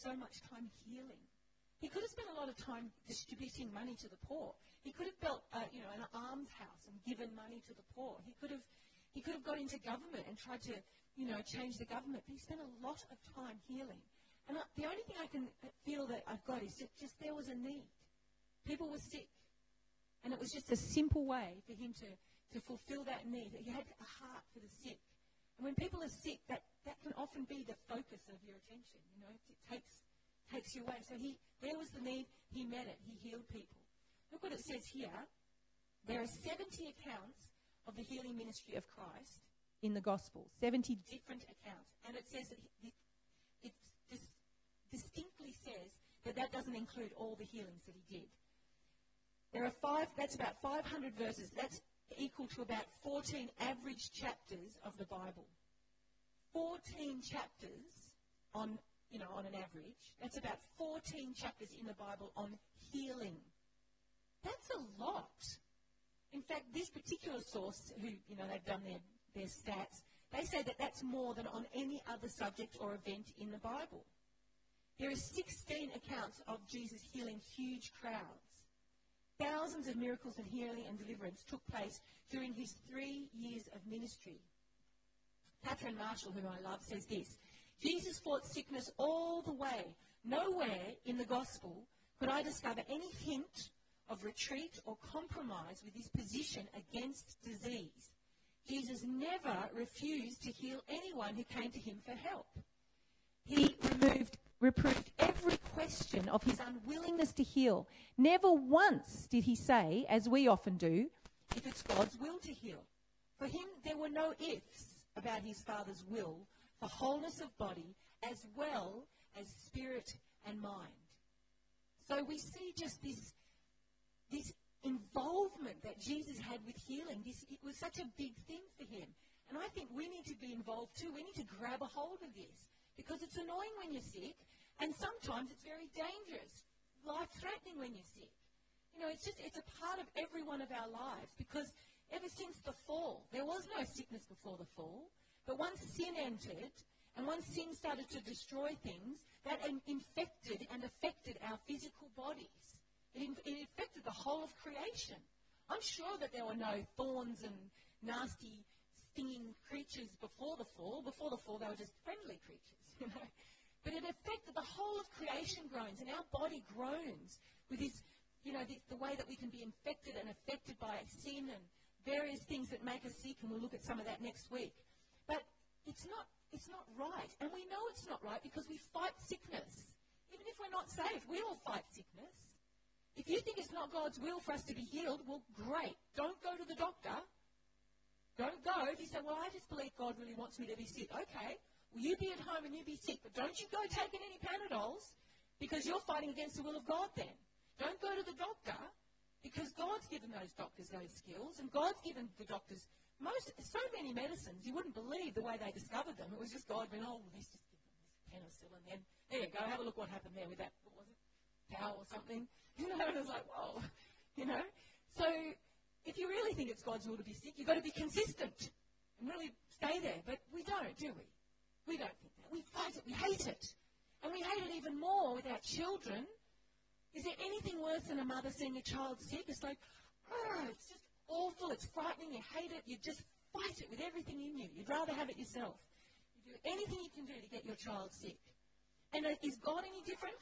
so much time healing. He could have spent a lot of time distributing money to the poor. He could have built, uh, you know, an almshouse and given money to the poor. He could have, he could have got into government and tried to, you know, change the government. But he spent a lot of time healing. And I, the only thing I can feel that I've got is that just there was a need. People were sick. And it was just a simple way for him to, to fulfill that need. He had a heart for the sick. And when people are sick, that, that can often be the focus of your attention. You know, it takes takes you away. So he, there was the need, he met it, he healed people. Look what it says here. There are 70 accounts of the healing ministry of Christ in the Gospel, 70 different accounts. And it says that it, it distinctly says that that doesn't include all the healings that he did. There are five, that's about 500 verses. That's equal to about 14 average chapters of the Bible. 14 chapters on you know, on an average. That's about 14 chapters in the Bible on healing. That's a lot. In fact, this particular source, who, you know, they've done their, their stats, they say that that's more than on any other subject or event in the Bible. There are 16 accounts of Jesus healing huge crowds. Thousands of miracles of healing and deliverance took place during his three years of ministry. Catherine Marshall, whom I love, says this Jesus fought sickness all the way. Nowhere in the gospel could I discover any hint of retreat or compromise with his position against disease. Jesus never refused to heal anyone who came to him for help. He removed, reproved every question of his unwillingness to heal. Never once did he say, as we often do, if it's God's will to heal. For him, there were no ifs about his Father's will for wholeness of body as well as spirit and mind. So we see just this, this involvement that Jesus had with healing. This, it was such a big thing for him. And I think we need to be involved too. We need to grab a hold of this because it's annoying when you're sick and sometimes it's very dangerous, life threatening when you're sick. You know, it's just, it's a part of every one of our lives because ever since the fall, there was no sickness before the fall. But once sin entered, and once sin started to destroy things, that infected and affected our physical bodies. It, it affected the whole of creation. I'm sure that there were no thorns and nasty, stinging creatures before the fall. Before the fall, they were just friendly creatures, you know. But it affected the whole of creation groans, and our body groans with this, you know, this, the way that we can be infected and affected by sin and various things that make us sick, and we'll look at some of that next week. But it's not, it's not right. And we know it's not right because we fight sickness. Even if we're not saved, we all fight sickness. If you think it's not God's will for us to be healed, well, great. Don't go to the doctor. Don't go. If you say, well, I just believe God really wants me to be sick. Okay. Well, you be at home and you be sick. But don't you go taking any Panadols because you're fighting against the will of God then. Don't go to the doctor because God's given those doctors those skills and God's given the doctors most, so many medicines, you wouldn't believe the way they discovered them. It was just God went, oh, let's just give them this penicillin. Then there you go, have a look what happened there with that, what was it, cow or something. You know, and it was like, whoa, you know. So if you really think it's God's will to be sick, you've got to be consistent and really stay there. But we don't, do we? We don't think that. We fight it. We hate it. And we hate it even more with our children. Is there anything worse than a mother seeing a child sick? It's like, oh, it's just awful, it's frightening, you hate it, you just fight it with everything in you. You'd rather have it yourself. You do anything you can do to get your child sick. And uh, is God any different?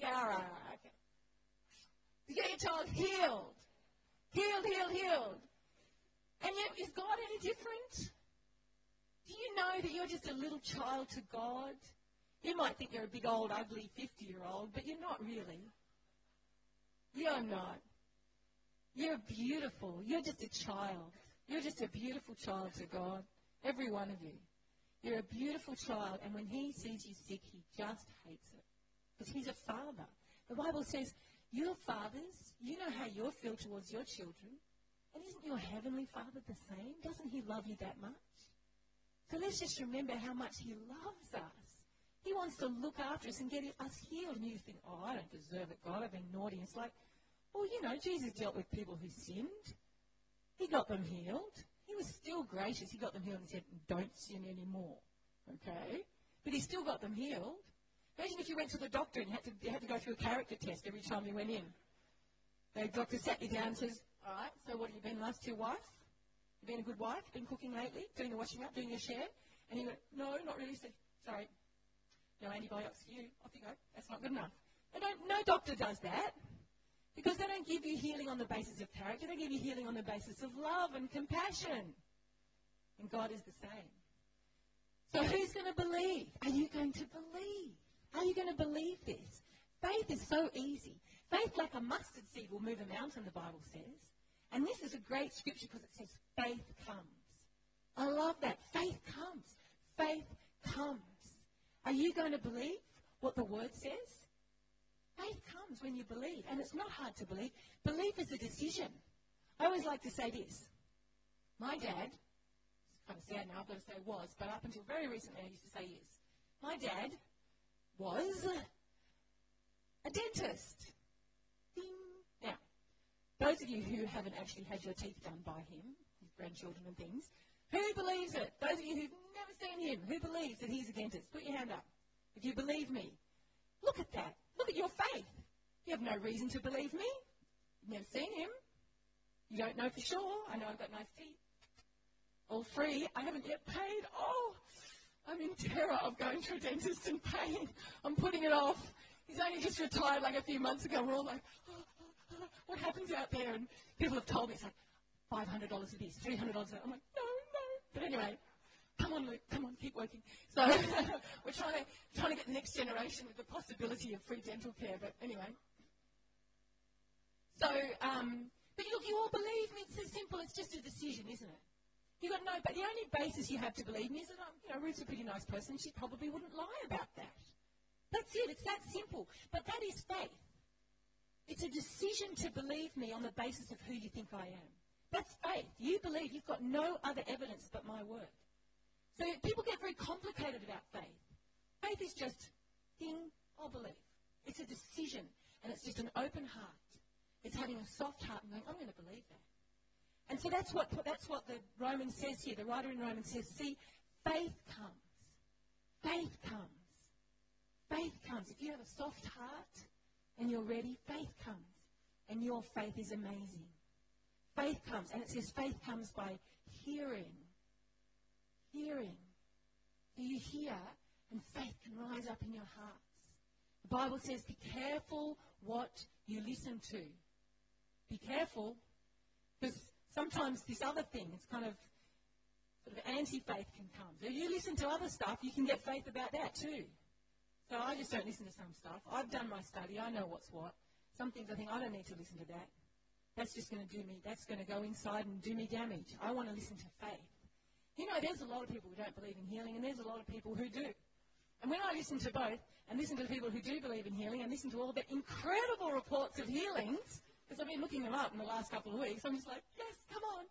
Yeah, yeah, okay. To get your child healed. Healed, healed, healed. And yet, is God any different? Do you know that you're just a little child to God? You might think you're a big old ugly 50 year old, but you're not really. You're not. You're beautiful. You're just a child. You're just a beautiful child to God. Every one of you. You're a beautiful child, and when He sees you sick, He just hates it. Because He's a father. The Bible says, Your fathers, you know how you feel towards your children. And isn't your heavenly Father the same? Doesn't He love you that much? So let's just remember how much He loves us. He wants to look after us and get us healed. And you think, oh, I don't deserve it, God. I've been naughty. It's like, well, you know, Jesus dealt with people who sinned. He got them healed. He was still gracious. He got them healed and said, don't sin anymore. Okay? But he still got them healed. Imagine if you went to the doctor and you had to, you had to go through a character test every time you went in. The doctor sat you down and says, All right, so what have you been last to your wife? You been a good wife? Been cooking lately? Doing the washing up? Doing your share? And he went, No, not really. Said, Sorry, no antibiotics for you. Off you go. That's not good enough. No doctor does that. Because they don't give you healing on the basis of character, they give you healing on the basis of love and compassion. And God is the same. So who's going to believe? Are you going to believe? Are you going to believe this? Faith is so easy. Faith, like a mustard seed, will move a mountain, the Bible says. And this is a great scripture because it says faith comes. I love that. Faith comes. Faith comes. Are you going to believe what the word says? Faith comes when you believe, and it's not hard to believe. Belief is a decision. I always like to say this. My dad, it's kind of sad now, I've got to say was, but up until very recently I used to say is. My dad was a dentist. Ding. Now, those of you who haven't actually had your teeth done by him, his grandchildren and things, who believes it? Those of you who've never seen him, who believes that he's a dentist? Put your hand up. If you believe me, look at that. Look at your faith. You have no reason to believe me. You've never seen him. You don't know for sure. I know I've got nice teeth. All free. I haven't yet paid. Oh, I'm in terror of going to a dentist and paying. I'm putting it off. He's only just retired like a few months ago. We're all like, oh, what happens out there? And people have told me it's like $500 of this, $300 of that. I'm like, no, no. But anyway, Come on, Luke, come on, keep working. So we're trying to, trying to get the next generation with the possibility of free dental care, but anyway. So, um, but look, you all believe me. It's so simple. It's just a decision, isn't it? You've got no, but the only basis you have to believe me is that I'm, you know, Ruth's a pretty nice person. She probably wouldn't lie about that. That's it. It's that simple. But that is faith. It's a decision to believe me on the basis of who you think I am. That's faith. You believe you've got no other evidence but my word. So people get very complicated about faith. Faith is just, ding, I'll believe. It's a decision, and it's just an open heart. It's having a soft heart and going, I'm going to believe that. And so that's what, that's what the Romans says here. The writer in Romans says, see, faith comes. Faith comes. Faith comes. If you have a soft heart and you're ready, faith comes. And your faith is amazing. Faith comes. And it says faith comes by hearing hearing. Do you hear? And faith can rise up in your hearts. The Bible says, be careful what you listen to. Be careful, because sometimes this other thing, it's kind of sort of anti-faith can come. So you listen to other stuff, you can get faith about that too. So I just don't listen to some stuff. I've done my study. I know what's what. Some things I think I don't need to listen to that. That's just going to do me. That's going to go inside and do me damage. I want to listen to faith. You know, there's a lot of people who don't believe in healing, and there's a lot of people who do. And when I listen to both, and listen to the people who do believe in healing, and listen to all the incredible reports of healings, because I've been looking them up in the last couple of weeks, I'm just like, yes, come on.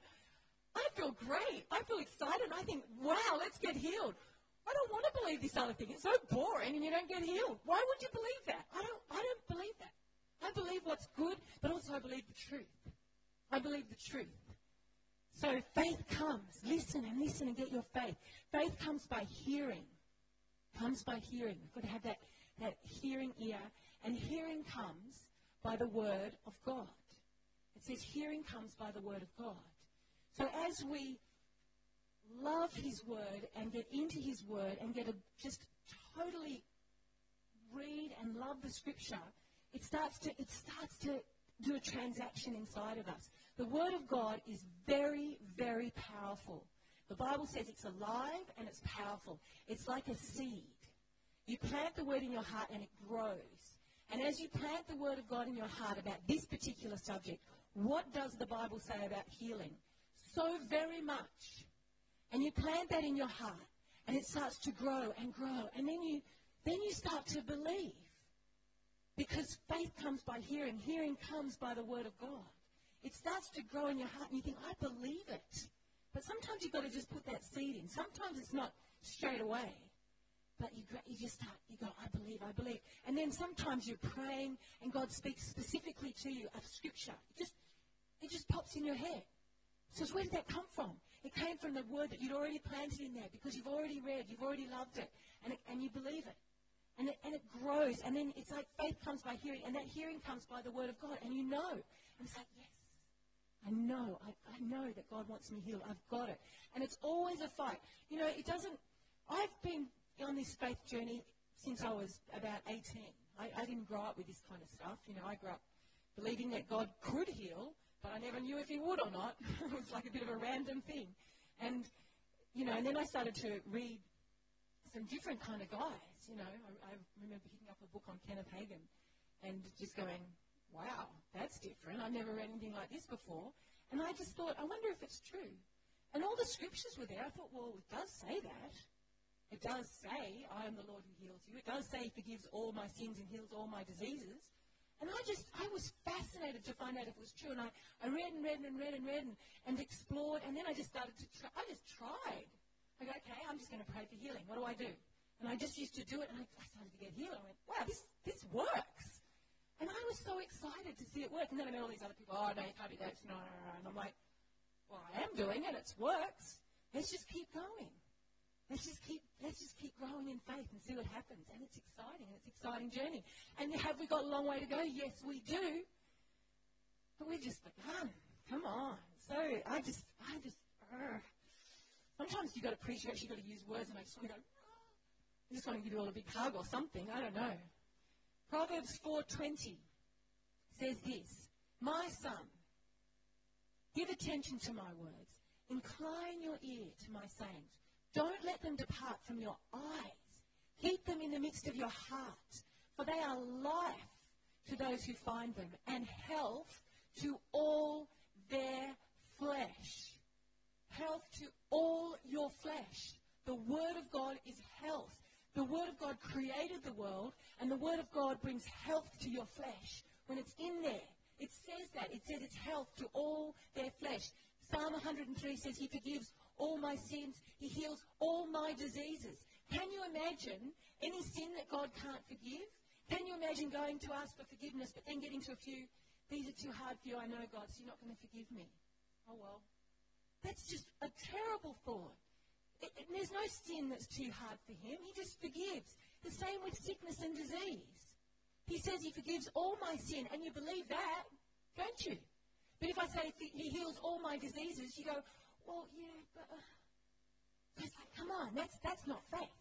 I feel great. I feel excited. I think, wow, let's get healed. I don't want to believe this other thing. It's so boring and you don't get healed. Why would you believe that? I don't, I don't believe that. I believe what's good, but also I believe the truth. I believe the truth. So faith comes. Listen and listen and get your faith. Faith comes by hearing. Comes by hearing. We've got to have that, that hearing ear. And hearing comes by the word of God. It says hearing comes by the word of God. So as we love his word and get into his word and get a just totally read and love the scripture, it starts to it starts to do a transaction inside of us. The Word of God is very, very powerful. The Bible says it's alive and it's powerful. It's like a seed. You plant the Word in your heart and it grows. And as you plant the Word of God in your heart about this particular subject, what does the Bible say about healing? So very much. And you plant that in your heart and it starts to grow and grow. And then you, then you start to believe. Because faith comes by hearing. Hearing comes by the Word of God it starts to grow in your heart and you think, I believe it. But sometimes you've got to just put that seed in. Sometimes it's not straight away. But you, you just start, you go, I believe, I believe. And then sometimes you're praying and God speaks specifically to you of scripture. It just, it just pops in your head. So where did that come from? It came from the word that you'd already planted in there because you've already read, you've already loved it, and, it, and you believe it. And, it. and it grows, and then it's like faith comes by hearing, and that hearing comes by the word of God, and you know. And it's like, yes, I know, I, I know that God wants me healed. I've got it. And it's always a fight. You know, it doesn't, I've been on this faith journey since I was about 18. I, I didn't grow up with this kind of stuff. You know, I grew up believing that God could heal, but I never knew if he would or not. it was like a bit of a random thing. And, you know, and then I started to read some different kind of guys. You know, I, I remember picking up a book on Kenneth Hagin and just going, wow, that's different. I've never read anything like this before. And I just thought, I wonder if it's true. And all the scriptures were there. I thought, well, it does say that. It does say, I am the Lord who heals you. It does say he forgives all my sins and heals all my diseases. And I just, I was fascinated to find out if it was true. And I, I read and read and read and read and, and explored. And then I just started to try. I just tried. I go, okay, I'm just going to pray for healing. What do I do? And I just used to do it. And I, I started to get healed. I went, wow, this, this works. And I was so excited to see it work. And then I met all these other people, oh, no, you can't do that. No, no, no. And I'm like, well, I am doing it. It works. Let's just keep going. Let's just keep let's just keep growing in faith and see what happens. And it's exciting. And it's an exciting journey. And have we got a long way to go? Yes, we do. But we've just begun. Come on. So I just I just uh, sometimes you've got to preach, you've got to use words and I just want go, I just want to give you all a big hug or something. I don't know. Proverbs 4.20 says this, My son, give attention to my words. Incline your ear to my sayings. Don't let them depart from your eyes. Keep them in the midst of your heart, for they are life to those who find them and health to all their flesh. Health to all your flesh. The Word of God is health. The Word of God created the world, and the Word of God brings health to your flesh. When it's in there, it says that. It says it's health to all their flesh. Psalm 103 says He forgives all my sins. He heals all my diseases. Can you imagine any sin that God can't forgive? Can you imagine going to ask for forgiveness, but then getting to a few, these are too hard for you, I know, God, so you're not going to forgive me? Oh, well. That's just a terrible thought. It, it, there's no sin that's too hard for him. He just forgives. The same with sickness and disease. He says he forgives all my sin, and you believe that, don't you? But if I say he heals all my diseases, you go, well, yeah, but uh, it's like, come on, that's that's not faith.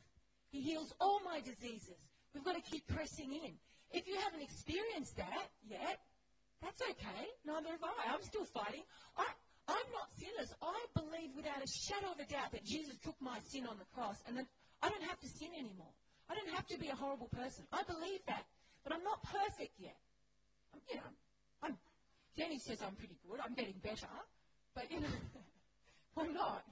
He heals all my diseases. We've got to keep pressing in. If you haven't experienced that yet, that's okay. Neither have I. I'm still fighting. I, I'm not sinners. I believe without a shadow of a doubt that Jesus took my sin on the cross and that I don't have to sin anymore. I don't have to be a horrible person. I believe that. But I'm not perfect yet. I'm, you know, I'm, Jenny says I'm pretty good. I'm getting better. But, you know, I'm not.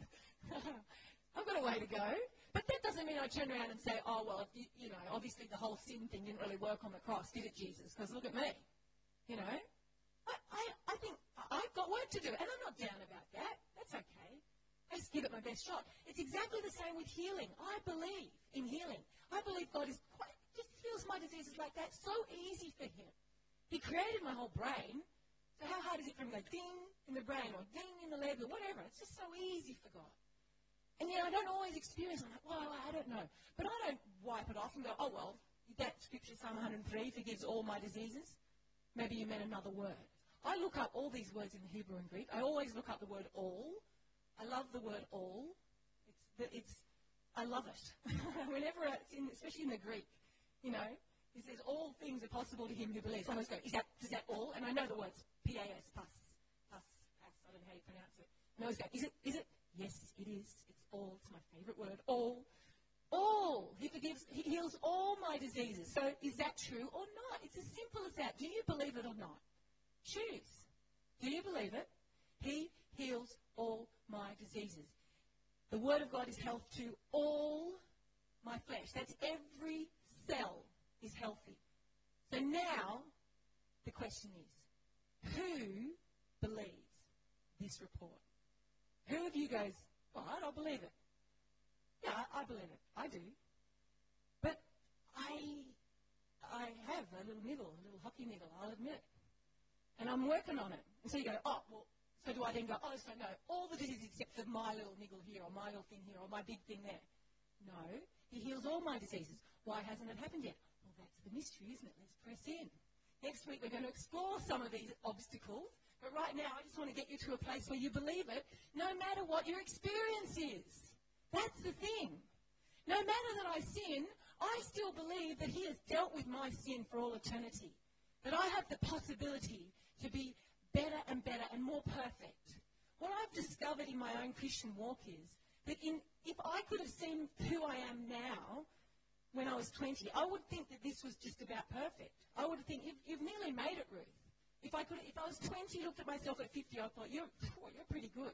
I've got a way to go. But that doesn't mean I turn around and say, oh, well, you, you know, obviously the whole sin thing didn't really work on the cross, did it, Jesus? Because look at me. You know? I, I, I think I've got work to do, and I'm not down about that. Just give it my best shot. It's exactly the same with healing. I believe in healing. I believe God is quite, just heals my diseases like that. So easy for Him. He created my whole brain. So how hard is it for Him to go ding in the brain or ding in the leg or whatever? It's just so easy for God. And yet I don't always experience. I'm like, well, I don't know. But I don't wipe it off and go, oh well, that scripture, Psalm 103, forgives all my diseases. Maybe you meant another word. I look up all these words in the Hebrew and Greek. I always look up the word all. I love the word all. It's, it's I love it. Whenever it's in, especially in the Greek, you know, he says all things are possible to him who believes. I always go, is that, is that all? And I know the words P-A-S, pus, pus, pus, I don't know how you pronounce it. And I always go, is it, is it? Yes, it is. It's all. It's my favorite word. All. All. He forgives, he heals all my diseases. So is that true or not? It's as simple as that. Do you believe it or not? Choose. Do you believe it? He heals all my diseases. The Word of God is health to all my flesh. That's every cell is healthy. So now the question is, who believes this report? Who of you goes, well, I don't believe it. Yeah, I, I believe it. I do. But I, I have a little niggle, a little hockey niggle, I'll admit. And I'm working on it. And so you go, oh, well, so do I then go, oh, so no, all the diseases except for my little niggle here or my little thing here or my big thing there. No, he heals all my diseases. Why hasn't it happened yet? Well, that's the mystery, isn't it? Let's press in. Next week, we're going to explore some of these obstacles. But right now, I just want to get you to a place where you believe it, no matter what your experience is. That's the thing. No matter that I sin, I still believe that He has dealt with my sin for all eternity. That I have the possibility to be better and better and more perfect. What I've discovered in my own Christian walk is that in, if I could have seen who I am now when I was 20, I would think that this was just about perfect. I would think, you've, you've nearly made it, Ruth. If I could, if I was 20, looked at myself at 50, I thought, you're, you're pretty good.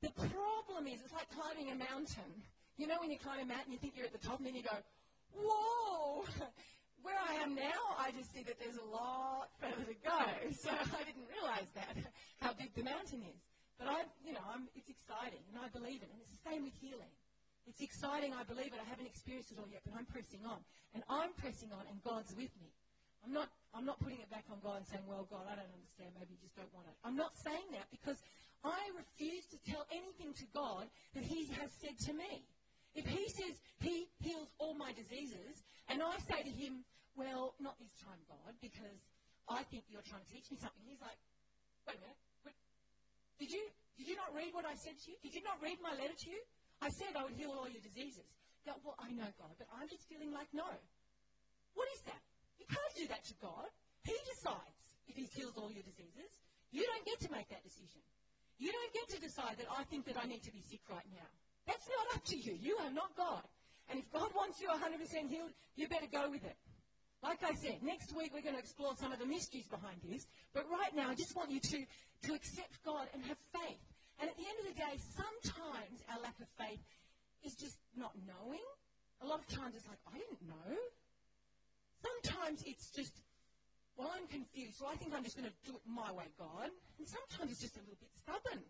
The problem is, it's like climbing a mountain. You know when you climb a mountain, you think you're at the top, and then you go, whoa! Where I am now, I just see that there's a lot further to go. So I didn't realize that, how big the mountain is. But I, you know, I'm, it's exciting, and I believe it. And it's the same with healing. It's exciting, I believe it. I haven't experienced it all yet, but I'm pressing on. And I'm pressing on, and God's with me. I'm not, I'm not putting it back on God and saying, well, God, I don't understand. Maybe you just don't want it. I'm not saying that because I refuse to tell anything to God that He has said to me. If He says He heals all my diseases, and I say to Him, well, not this time, God, because I think you're trying to teach me something, He's like, wait a minute. Wait, did you, did you not read what I said to you? Did you not read my letter to you? I said I would heal all your diseases. Well, I know, God, but I'm just feeling like no. What is that? You can't do that to God. He decides if He heals all your diseases. You don't get to make that decision. You don't get to decide that I think that I need to be sick right now. That's not up to you. You are not God. And if God wants you 100% healed, you better go with it. Like I said, next week we're going to explore some of the mysteries behind this. But right now, I just want you to, to accept God and have faith. And at the end of the day, sometimes our lack of faith is just not knowing. A lot of times it's like, I didn't know. Sometimes it's just, well, I'm confused, so I think I'm just going to do it my way, God. And sometimes it's just a little bit stubborn.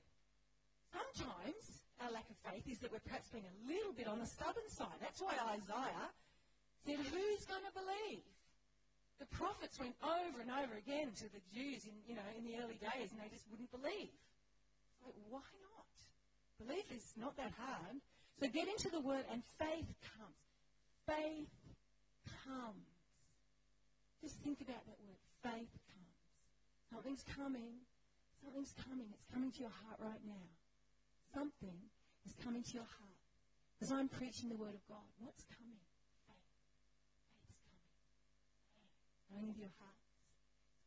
Sometimes our lack of faith is that we're perhaps being a little bit on the stubborn side. That's why Isaiah said, Who's going to believe? The prophets went over and over again to the Jews in, you know, in the early days, and they just wouldn't believe. Like, why not? Belief is not that hard. So get into the word, and faith comes. Faith comes. Just think about that word. Faith comes. Something's coming. Something's coming. It's coming to your heart right now. Something is coming to your heart. As I'm preaching the word of God, what's coming? Faith. Faith's coming. Going into your heart.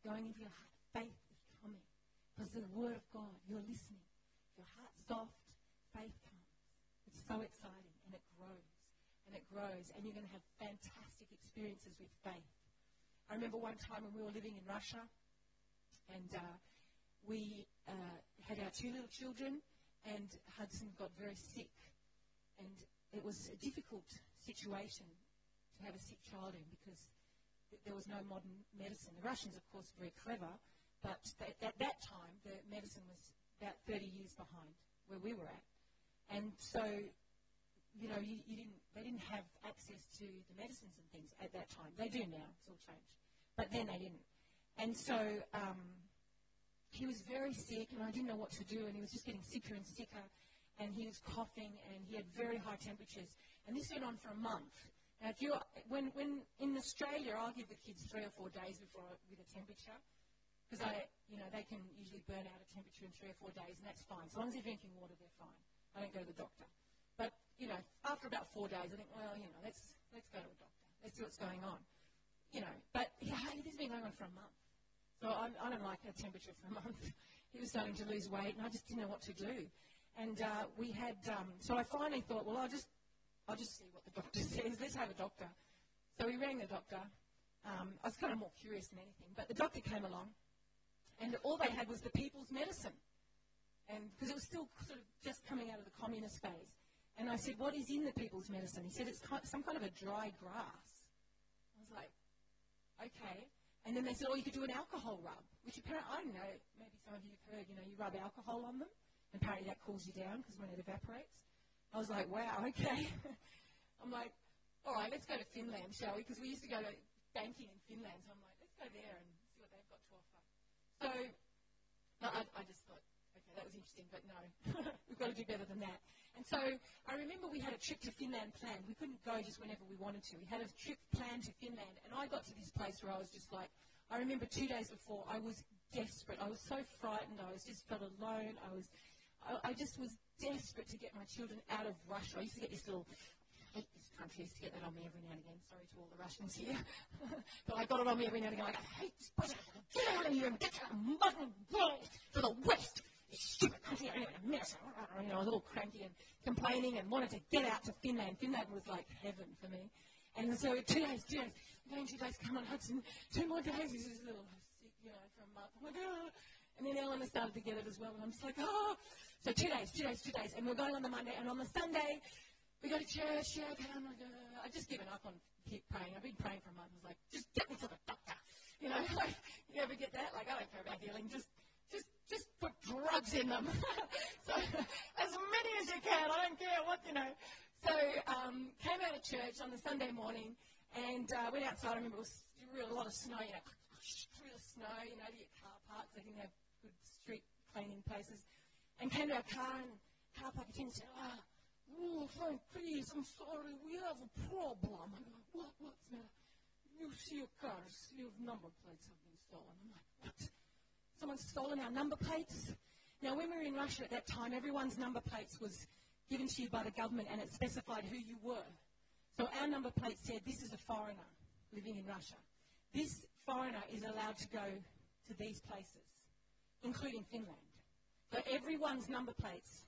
Going into your heart. Faith is coming. Because the word of God, you're listening. Your heart's soft. Faith comes. It's so exciting. And it grows. And it grows. And you're going to have fantastic experiences with faith. I remember one time when we were living in Russia, and uh, we uh, had our two little children, and Hudson got very sick. And it was a difficult situation to have a sick child in because th- there was no modern medicine. The Russians, of course, were very clever, but th- at that time, the medicine was about 30 years behind where we were at. And so, you know, you, you didn't, they didn't have access to the medicines and things at that time. They do now, it's all changed. But then they didn't. And so um, he was very sick, and I didn't know what to do, and he was just getting sicker and sicker, and he was coughing, and he had very high temperatures. And this went on for a month. Now, if you when, when in Australia, I'll give the kids three or four days before with a temperature, because I, you know, they can usually burn out a temperature in three or four days, and that's fine. So long as they're drinking water, they're fine. I don't go to the doctor. But you know, after about four days, I think, well, you know, let's let's go to a doctor. Let's see what's going on you know, but yeah, this has been going on for a month. So I, I don't like a temperature for a month. he was starting to lose weight, and I just didn't know what to do. And uh, we had, um, so I finally thought, well, I'll just, I'll just see what the doctor says. Let's have a doctor. So we rang the doctor. Um, I was kind of more curious than anything, but the doctor came along, and all they had was the people's medicine, and because it was still sort of just coming out of the communist phase. And I said, what is in the people's medicine? He said it's some kind of a dry grass. I was like, okay. And then they said, oh, you could do an alcohol rub, which apparently, I don't know, maybe some of you have heard, you know, you rub alcohol on them. And apparently that cools you down because when it evaporates. I was like, wow, okay. I'm like, all right, let's go to Finland, shall we? Because we used to go to banking in Finland. So I'm like, let's go there and see what they've got to offer. So no, I, I just thought, okay, that was interesting, but no, we've got to do better than that. And so I remember we had a trip to Finland planned. We couldn't go just whenever we wanted to. We had a trip planned to Finland, and I got to this place where I was just like, I remember two days before, I was desperate. I was so frightened. I was just felt alone. I was, I, I just was desperate to get my children out of Russia. I used to get this little hate this country. I used to get that on me every now and again. Sorry to all the Russians here. but I got it on me every now and again. Like, I hate this place. Get out of here and get modern world to the west a mess. You know, I was all cranky and complaining and wanted to get out to Finland. Finland was like heaven for me. And so two days, two days, going two days, come on, Hudson, two more days. This is a little sick, you know, for a month. I'm like, oh. And then Eleanor started to get it as well, and I'm just like, oh. So two days, two days, two days, and we're going on the Monday, and on the Sunday, we go to church. Yeah, okay, I'm like, uh, I've just given up on keep praying. I've been praying for a month. I was like, just get me to the doctor. You know, like, you ever get that? Like, I don't care about healing. Just just, put drugs in them. so as many as you can. I don't care what, you know. So um, came out of church on the Sunday morning and uh, went outside. I remember it was real, a lot of snow, you know, through the snow, you know, to get car parks. They didn't have good street cleaning places. And came to our car and car park attendant said, oh, oh, Frank, please, I'm sorry, we have a problem. I go, what, what's the matter? You see your cars, your number plates have been stolen. I'm like, what? Someone's stolen our number plates. Now, when we were in Russia at that time, everyone's number plates was given to you by the government and it specified who you were. So our number plate said, this is a foreigner living in Russia. This foreigner is allowed to go to these places, including Finland. So everyone's number plates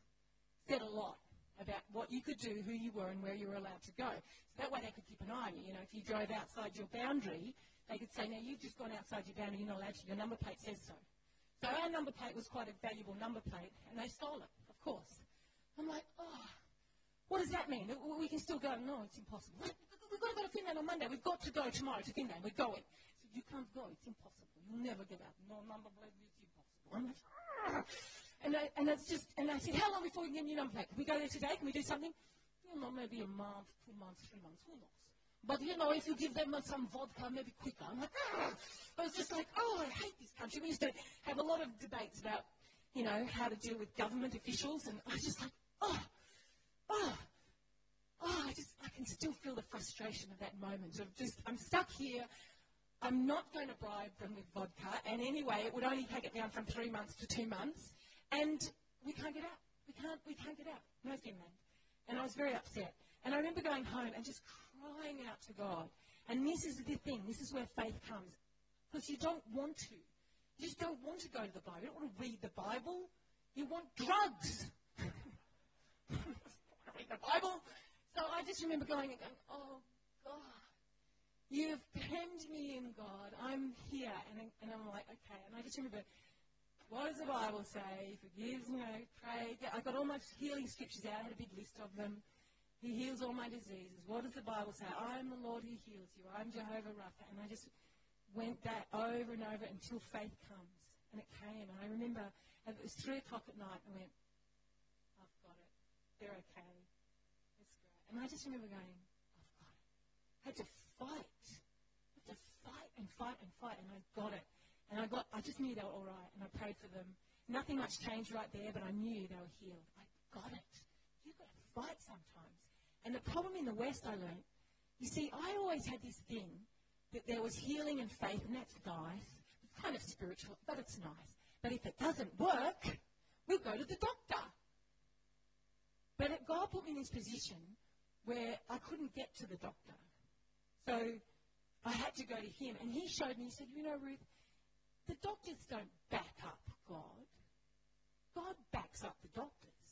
said a lot about what you could do, who you were, and where you were allowed to go. So that way they could keep an eye on you. You know, if you drove outside your boundary, they could say, now you've just gone outside your boundary, you're not allowed to. Your number plate says so. So our number plate was quite a valuable number plate, and they stole it, of course. I'm like, oh, what does that mean? We can still go? No, it's impossible. We've got to go to Finland on Monday. We've got to go tomorrow to Finland. We're going. So you can't go. It's impossible. You'll never get out. No number plate. It's impossible. I'm like, ah. and, I, and it's just, and I said, how long before we can get a new number plate? Can we go there today? Can we do something? You know, maybe a month, two months, three months. Who knows? But you know, if you give them some vodka, maybe quicker. I'm like, ah. I was just like, oh, I hate this country. We used to have a lot of debates about, you know, how to deal with government officials, and I was just like, oh, oh, oh, I just, I can still feel the frustration of that moment of just, I'm stuck here. I'm not going to bribe them with vodka, and anyway, it would only take it down from three months to two months, and we can't get out. We can't, we can't get out. No Finland. And I was very upset. And I remember going home and just crying out to God. And this is the thing, this is where faith comes. Because you don't want to. You just don't want to go to the Bible. You don't want to read the Bible. You want drugs. read the Bible. So I just remember going and going, oh, God, you've penned me in, God. I'm here. And, and I'm like, okay. And I just remember, what does the Bible say? Forgive, you know, pray. I got all my healing scriptures out. I had a big list of them. He heals all my diseases. What does the Bible say? I am the Lord who heals you. I'm Jehovah Rapha. And I just went that over and over until faith comes. And it came. And I remember it was 3 o'clock at night I went, I've got it. They're okay. It's great. And I just remember going, I've got it. I had to fight. I had to fight and fight and fight. And I got it. And I got, I just knew they were all right. And I prayed for them. Nothing much changed right there, but I knew they were healed. I got it. You've got to fight sometimes. And the problem in the West, I learned, you see, I always had this thing that there was healing and faith, and that's nice. It's kind of spiritual, but it's nice. But if it doesn't work, we'll go to the doctor. But God put me in this position where I couldn't get to the doctor. So I had to go to him. And he showed me, he said, You know, Ruth, the doctors don't back up God. God backs up the doctors.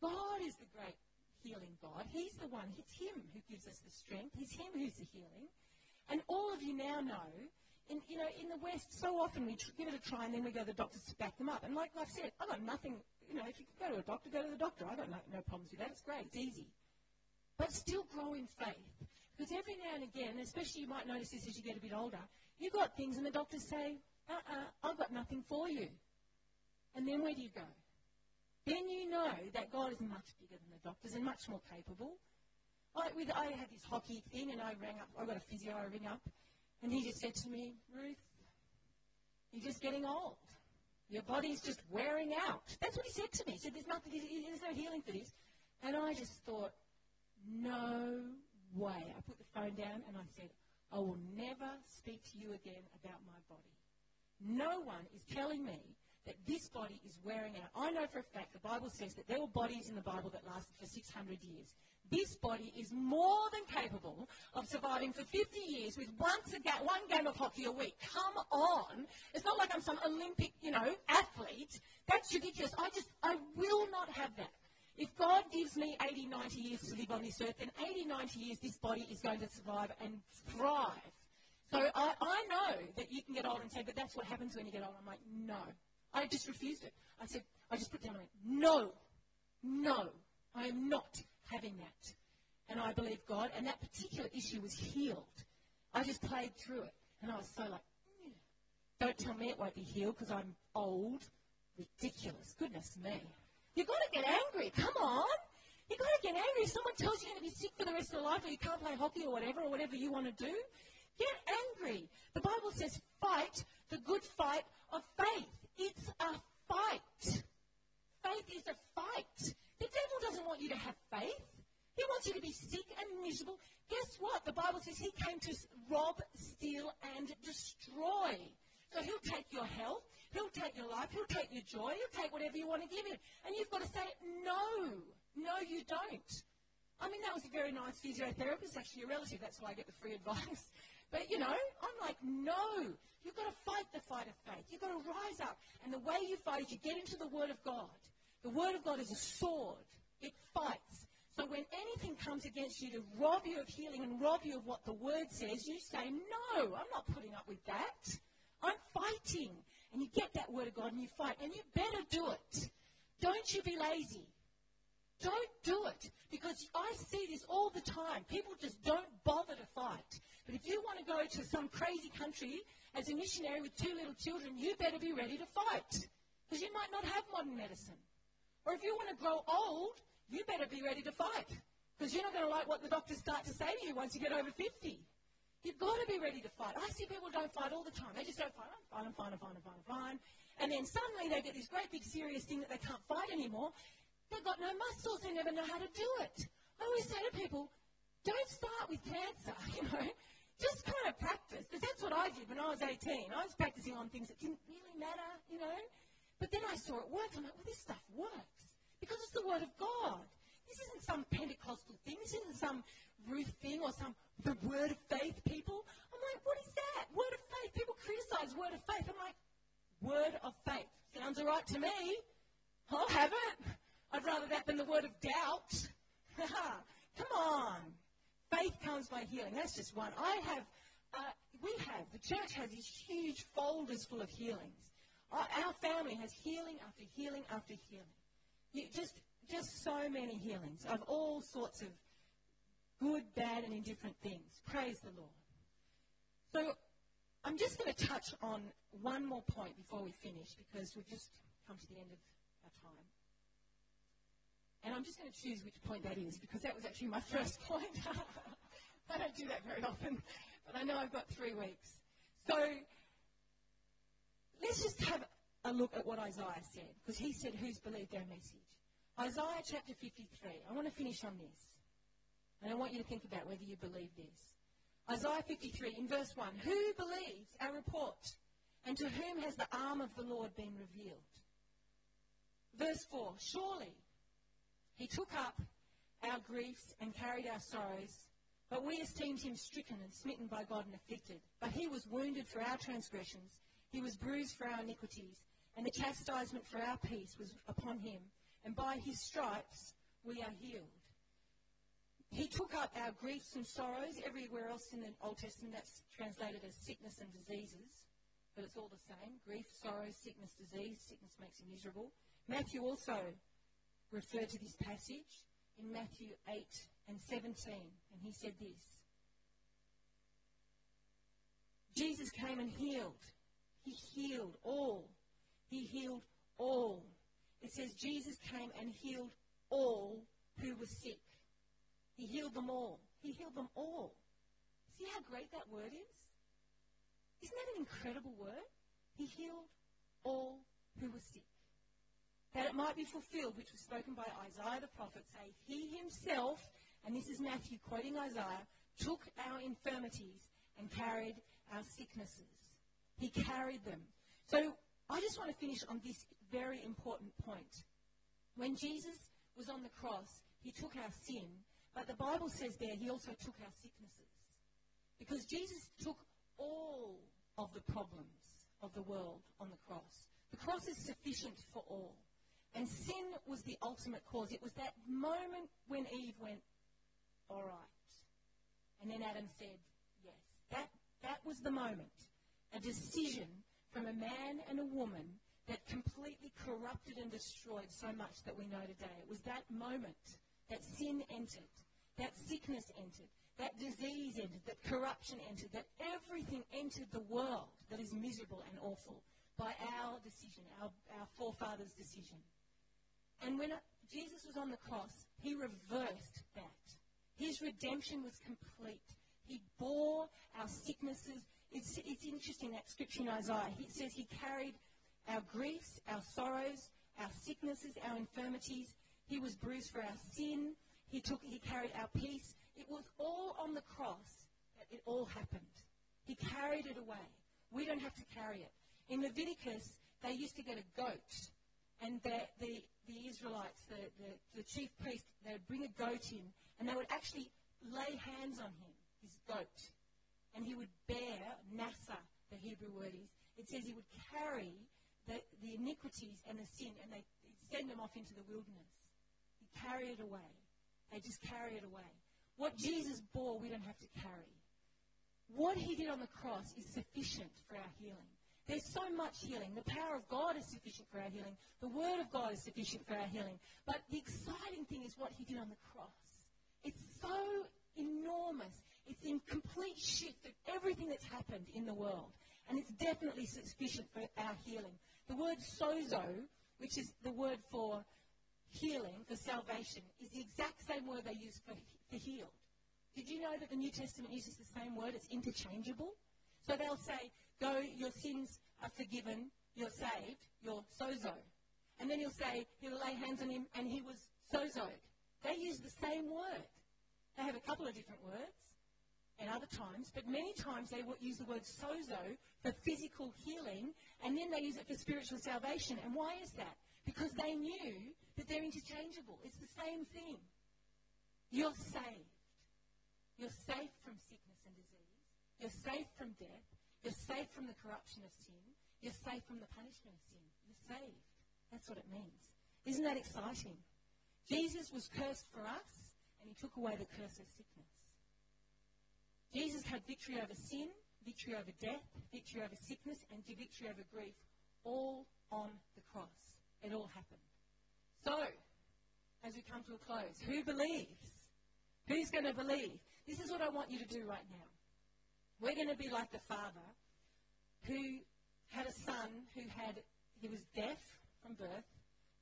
God is the great healing God. He's the one, it's Him who gives us the strength. He's Him who's the healing. And all of you now know, in, you know, in the West, so often we tr- give it a try and then we go to the doctors to back them up. And like I've said, I've got nothing, you know, if you can go to a doctor, go to the doctor. I've got no, no problems with that. It's great. It's easy. But still grow in faith. Because every now and again, especially you might notice this as you get a bit older, you've got things and the doctors say, uh-uh, I've got nothing for you. And then where do you go? Then you know that God is much bigger than the doctors and much more capable. I, with, I had this hockey thing, and I rang up. I got a physio. I ring up, and he just said to me, "Ruth, you're just getting old. Your body's just wearing out." That's what he said to me. He said, "There's nothing. There's no healing for this. And I just thought, no way. I put the phone down and I said, I will never speak to you again about my body. No one is telling me that this body is wearing out. I know for a fact the Bible says that there were bodies in the Bible that lasted for 600 years. This body is more than capable of surviving for 50 years with once a ga- one game of hockey a week. Come on. It's not like I'm some Olympic, you know, athlete. That's ridiculous. I just, I will not have that. If God gives me 80, 90 years to live on this earth, then 80, 90 years this body is going to survive and thrive. So I, I know that you can get old and say, but that's what happens when you get old. I'm like, no. I just refused it. I said, I just put down, I went, no, no, I am not having that. And I believe God, and that particular issue was healed. I just played through it. And I was so like, "Mm, don't tell me it won't be healed because I'm old. Ridiculous. Goodness me. You've got to get angry. Come on. You've got to get angry. If someone tells you you're going to be sick for the rest of your life or you can't play hockey or whatever, or whatever you want to do, get angry. The Bible says, fight the good fight of faith. It's a fight. Faith is a fight. The devil doesn't want you to have faith. He wants you to be sick and miserable. Guess what? The Bible says he came to s- rob, steal, and destroy. So he'll take your health, he'll take your life, he'll take your joy, he'll take whatever you want to give him. And you've got to say, no, no, you don't. I mean, that was a very nice physiotherapist, actually a relative. That's why I get the free advice. But, you know, I'm like, no. You've got to fight the fight of faith. You've got to rise up. And the way you fight is you get into the Word of God. The Word of God is a sword. It fights. So when anything comes against you to rob you of healing and rob you of what the Word says, you say, no, I'm not putting up with that. I'm fighting. And you get that Word of God and you fight. And you better do it. Don't you be lazy. Don't do it. Because I see this all the time. People just don't bother to fight. But if you want to go to some crazy country as a missionary with two little children, you better be ready to fight. Because you might not have modern medicine. Or if you want to grow old, you better be ready to fight. Because you're not going to like what the doctors start to say to you once you get over 50. You've got to be ready to fight. I see people don't fight all the time. They just don't fight. I'm fine, I'm fine, I'm fine, I'm fine, I'm fine. And then suddenly they get this great big serious thing that they can't fight anymore. They've got no muscles. They never know how to do it. I always say to people, don't start with cancer, you know. Just kind of practice. Because that's what I did when I was 18. I was practicing on things that didn't really matter, you know. But then I saw it work. I'm like, well, this stuff works. Because it's the Word of God. This isn't some Pentecostal thing. This isn't some Ruth thing or some the Word of faith people. I'm like, what is that? Word of faith. People criticize Word of faith. I'm like, Word of faith. Sounds all right to me. I'll have it. I'd rather that than the word of doubt. Come on. Faith comes by healing. That's just one. I have, uh, we have, the church has these huge folders full of healings. Our, our family has healing after healing after healing. You, just, just so many healings of all sorts of good, bad, and indifferent things. Praise the Lord. So I'm just going to touch on one more point before we finish because we've just come to the end of our time. I'm just going to choose which point that is because that was actually my first point. I don't do that very often, but I know I've got three weeks. So let's just have a look at what Isaiah said because he said, Who's believed our message? Isaiah chapter 53. I want to finish on this. And I want you to think about whether you believe this. Isaiah 53 in verse 1 Who believes our report? And to whom has the arm of the Lord been revealed? Verse 4 Surely he took up our griefs and carried our sorrows, but we esteemed him stricken and smitten by God and afflicted. But he was wounded for our transgressions, he was bruised for our iniquities, and the chastisement for our peace was upon him, and by his stripes we are healed. He took up our griefs and sorrows. Everywhere else in the Old Testament, that's translated as sickness and diseases, but it's all the same grief, sorrow, sickness, disease. Sickness makes you miserable. Matthew also referred to this passage in Matthew 8 and 17, and he said this Jesus came and healed. He healed all. He healed all. It says Jesus came and healed all who were sick. He healed them all. He healed them all. See how great that word is? Isn't that an incredible word? He healed all who were sick. That it might be fulfilled, which was spoken by Isaiah the prophet, say, He himself, and this is Matthew quoting Isaiah, took our infirmities and carried our sicknesses. He carried them. So I just want to finish on this very important point. When Jesus was on the cross, he took our sin, but the Bible says there he also took our sicknesses. Because Jesus took all of the problems of the world on the cross. The cross is sufficient for all. And sin was the ultimate cause. It was that moment when Eve went, all right. And then Adam said, yes. That, that was the moment. A decision from a man and a woman that completely corrupted and destroyed so much that we know today. It was that moment that sin entered, that sickness entered, that disease entered, that corruption entered, that everything entered the world that is miserable and awful by our decision, our, our forefathers' decision. And when Jesus was on the cross, he reversed that. His redemption was complete. He bore our sicknesses. It's, it's interesting that scripture in Isaiah. It says he carried our griefs, our sorrows, our sicknesses, our infirmities. He was bruised for our sin. He took, he carried our peace. It was all on the cross that it all happened. He carried it away. We don't have to carry it. In Leviticus, they used to get a goat, and the, the, the Israelites, the, the, the chief priest, they would bring a goat in, and they would actually lay hands on him, his goat, and he would bear, nasa, the Hebrew word is, it says he would carry the, the iniquities and the sin, and they send them off into the wilderness. He carry it away. They just carry it away. What Jesus bore, we don't have to carry. What he did on the cross is sufficient for our healing. There's so much healing. The power of God is sufficient for our healing. The Word of God is sufficient for our healing. But the exciting thing is what He did on the cross. It's so enormous. It's in complete shift of everything that's happened in the world. And it's definitely sufficient for our healing. The word sozo, which is the word for healing, for salvation, is the exact same word they use for, for healed. Did you know that the New Testament uses the same word? It's interchangeable. So they'll say, Go, your sins are forgiven, you're saved, you're sozo. And then he'll say, he'll lay hands on him, and he was sozoed. They use the same word. They have a couple of different words at other times, but many times they use the word sozo for physical healing, and then they use it for spiritual salvation. And why is that? Because they knew that they're interchangeable. It's the same thing. You're saved. You're safe from sickness. You're safe from death. You're safe from the corruption of sin. You're safe from the punishment of sin. You're saved. That's what it means. Isn't that exciting? Jesus was cursed for us, and he took away the curse of sickness. Jesus had victory over sin, victory over death, victory over sickness, and victory over grief, all on the cross. It all happened. So, as we come to a close, who believes? Who's going to believe? This is what I want you to do right now. We're going to be like the father who had a son who had, he was deaf from birth,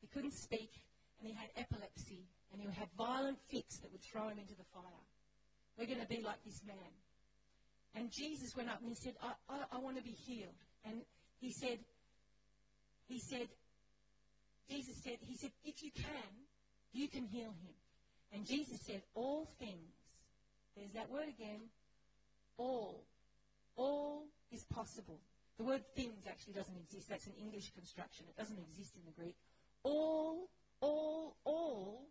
he couldn't speak, and he had epilepsy, and he would have violent fits that would throw him into the fire. We're going to be like this man. And Jesus went up and he said, I, I, I want to be healed. And he said, he said, Jesus said, he said, if you can, you can heal him. And Jesus said, all things, there's that word again, all. All is possible. The word things actually doesn't exist. That's an English construction. It doesn't exist in the Greek. All, all, all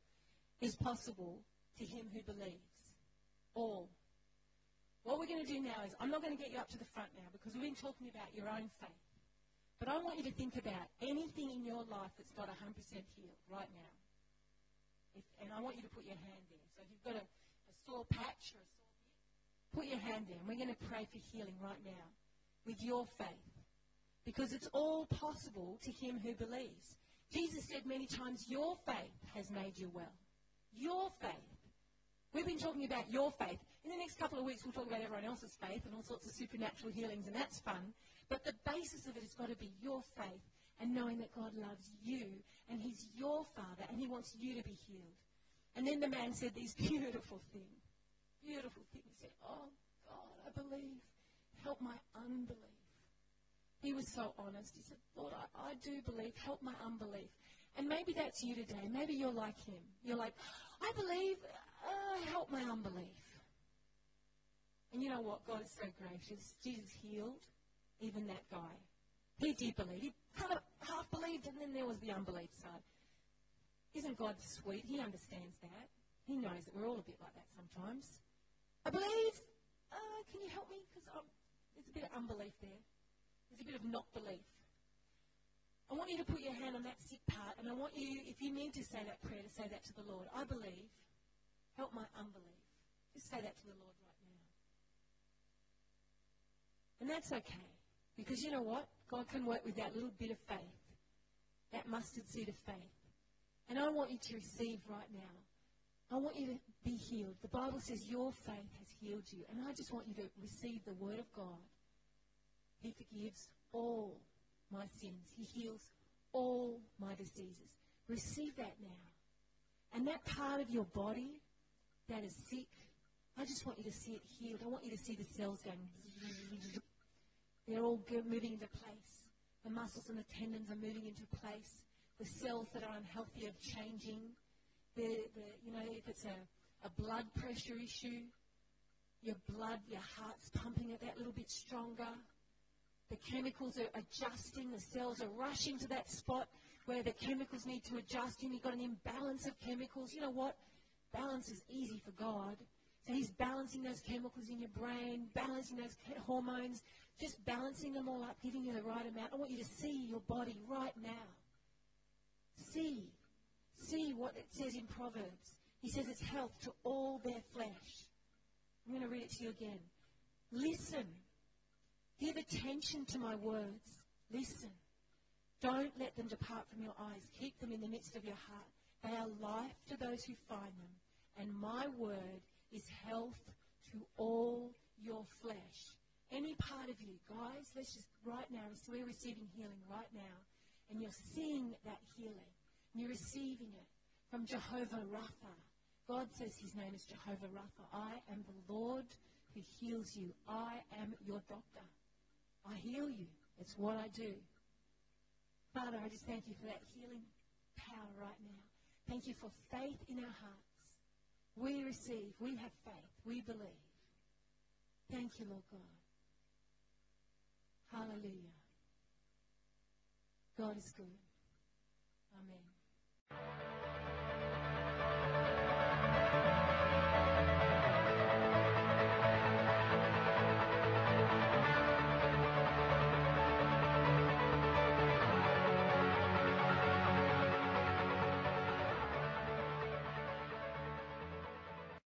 is possible to him who believes. All. What we're going to do now is, I'm not going to get you up to the front now because we've been talking about your own faith. But I want you to think about anything in your life that's not 100% healed right now. If, and I want you to put your hand there. So if you've got a, a sore patch or a Put your hand and we're going to pray for healing right now with your faith. Because it's all possible to him who believes. Jesus said many times, Your faith has made you well. Your faith. We've been talking about your faith. In the next couple of weeks, we'll talk about everyone else's faith and all sorts of supernatural healings, and that's fun. But the basis of it has got to be your faith and knowing that God loves you and He's your Father and He wants you to be healed. And then the man said these beautiful things. Beautiful things. He said, Oh, God, I believe. Help my unbelief. He was so honest. He said, Lord, I, I do believe. Help my unbelief. And maybe that's you today. Maybe you're like him. You're like, I believe, uh, help my unbelief. And you know what? God is so gracious. Jesus healed even that guy. He did believe. He kind of half believed, and then there was the unbelief side. Isn't God sweet? He understands that. He knows that we're all a bit like that sometimes. I believe. Uh, can you help me? Because there's a bit of unbelief there. There's a bit of not belief. I want you to put your hand on that sick part, and I want you, if you need to say that prayer, to say that to the Lord. I believe. Help my unbelief. Just say that to the Lord right now. And that's okay. Because you know what? God can work with that little bit of faith, that mustard seed of faith. And I want you to receive right now. I want you to be healed. The Bible says your faith has healed you. And I just want you to receive the word of God. He forgives all my sins. He heals all my diseases. Receive that now. And that part of your body that is sick, I just want you to see it healed. I want you to see the cells going. They're all moving into place. The muscles and the tendons are moving into place. The cells that are unhealthy are changing. The, the, you know, if it's a, a blood pressure issue, your blood, your heart's pumping it that little bit stronger. The chemicals are adjusting. The cells are rushing to that spot where the chemicals need to adjust. And you've got an imbalance of chemicals. You know what? Balance is easy for God. So He's balancing those chemicals in your brain, balancing those hormones, just balancing them all up, giving you the right amount. I want you to see your body right now. See. See what it says in Proverbs. He says it's health to all their flesh. I'm going to read it to you again. Listen Give attention to my words. Listen. Don't let them depart from your eyes. Keep them in the midst of your heart. They are life to those who find them. And my word is health to all your flesh. Any part of you, guys, let's just right now, we're receiving healing right now. And you're seeing that healing. And you're receiving it from Jehovah Rapha. God says his name is Jehovah Rapha. I am the Lord who heals you. I am your doctor. I heal you. It's what I do. Father, I just thank you for that healing power right now. Thank you for faith in our hearts. We receive. We have faith. We believe. Thank you, Lord God. Hallelujah. God is good. Amen. うん。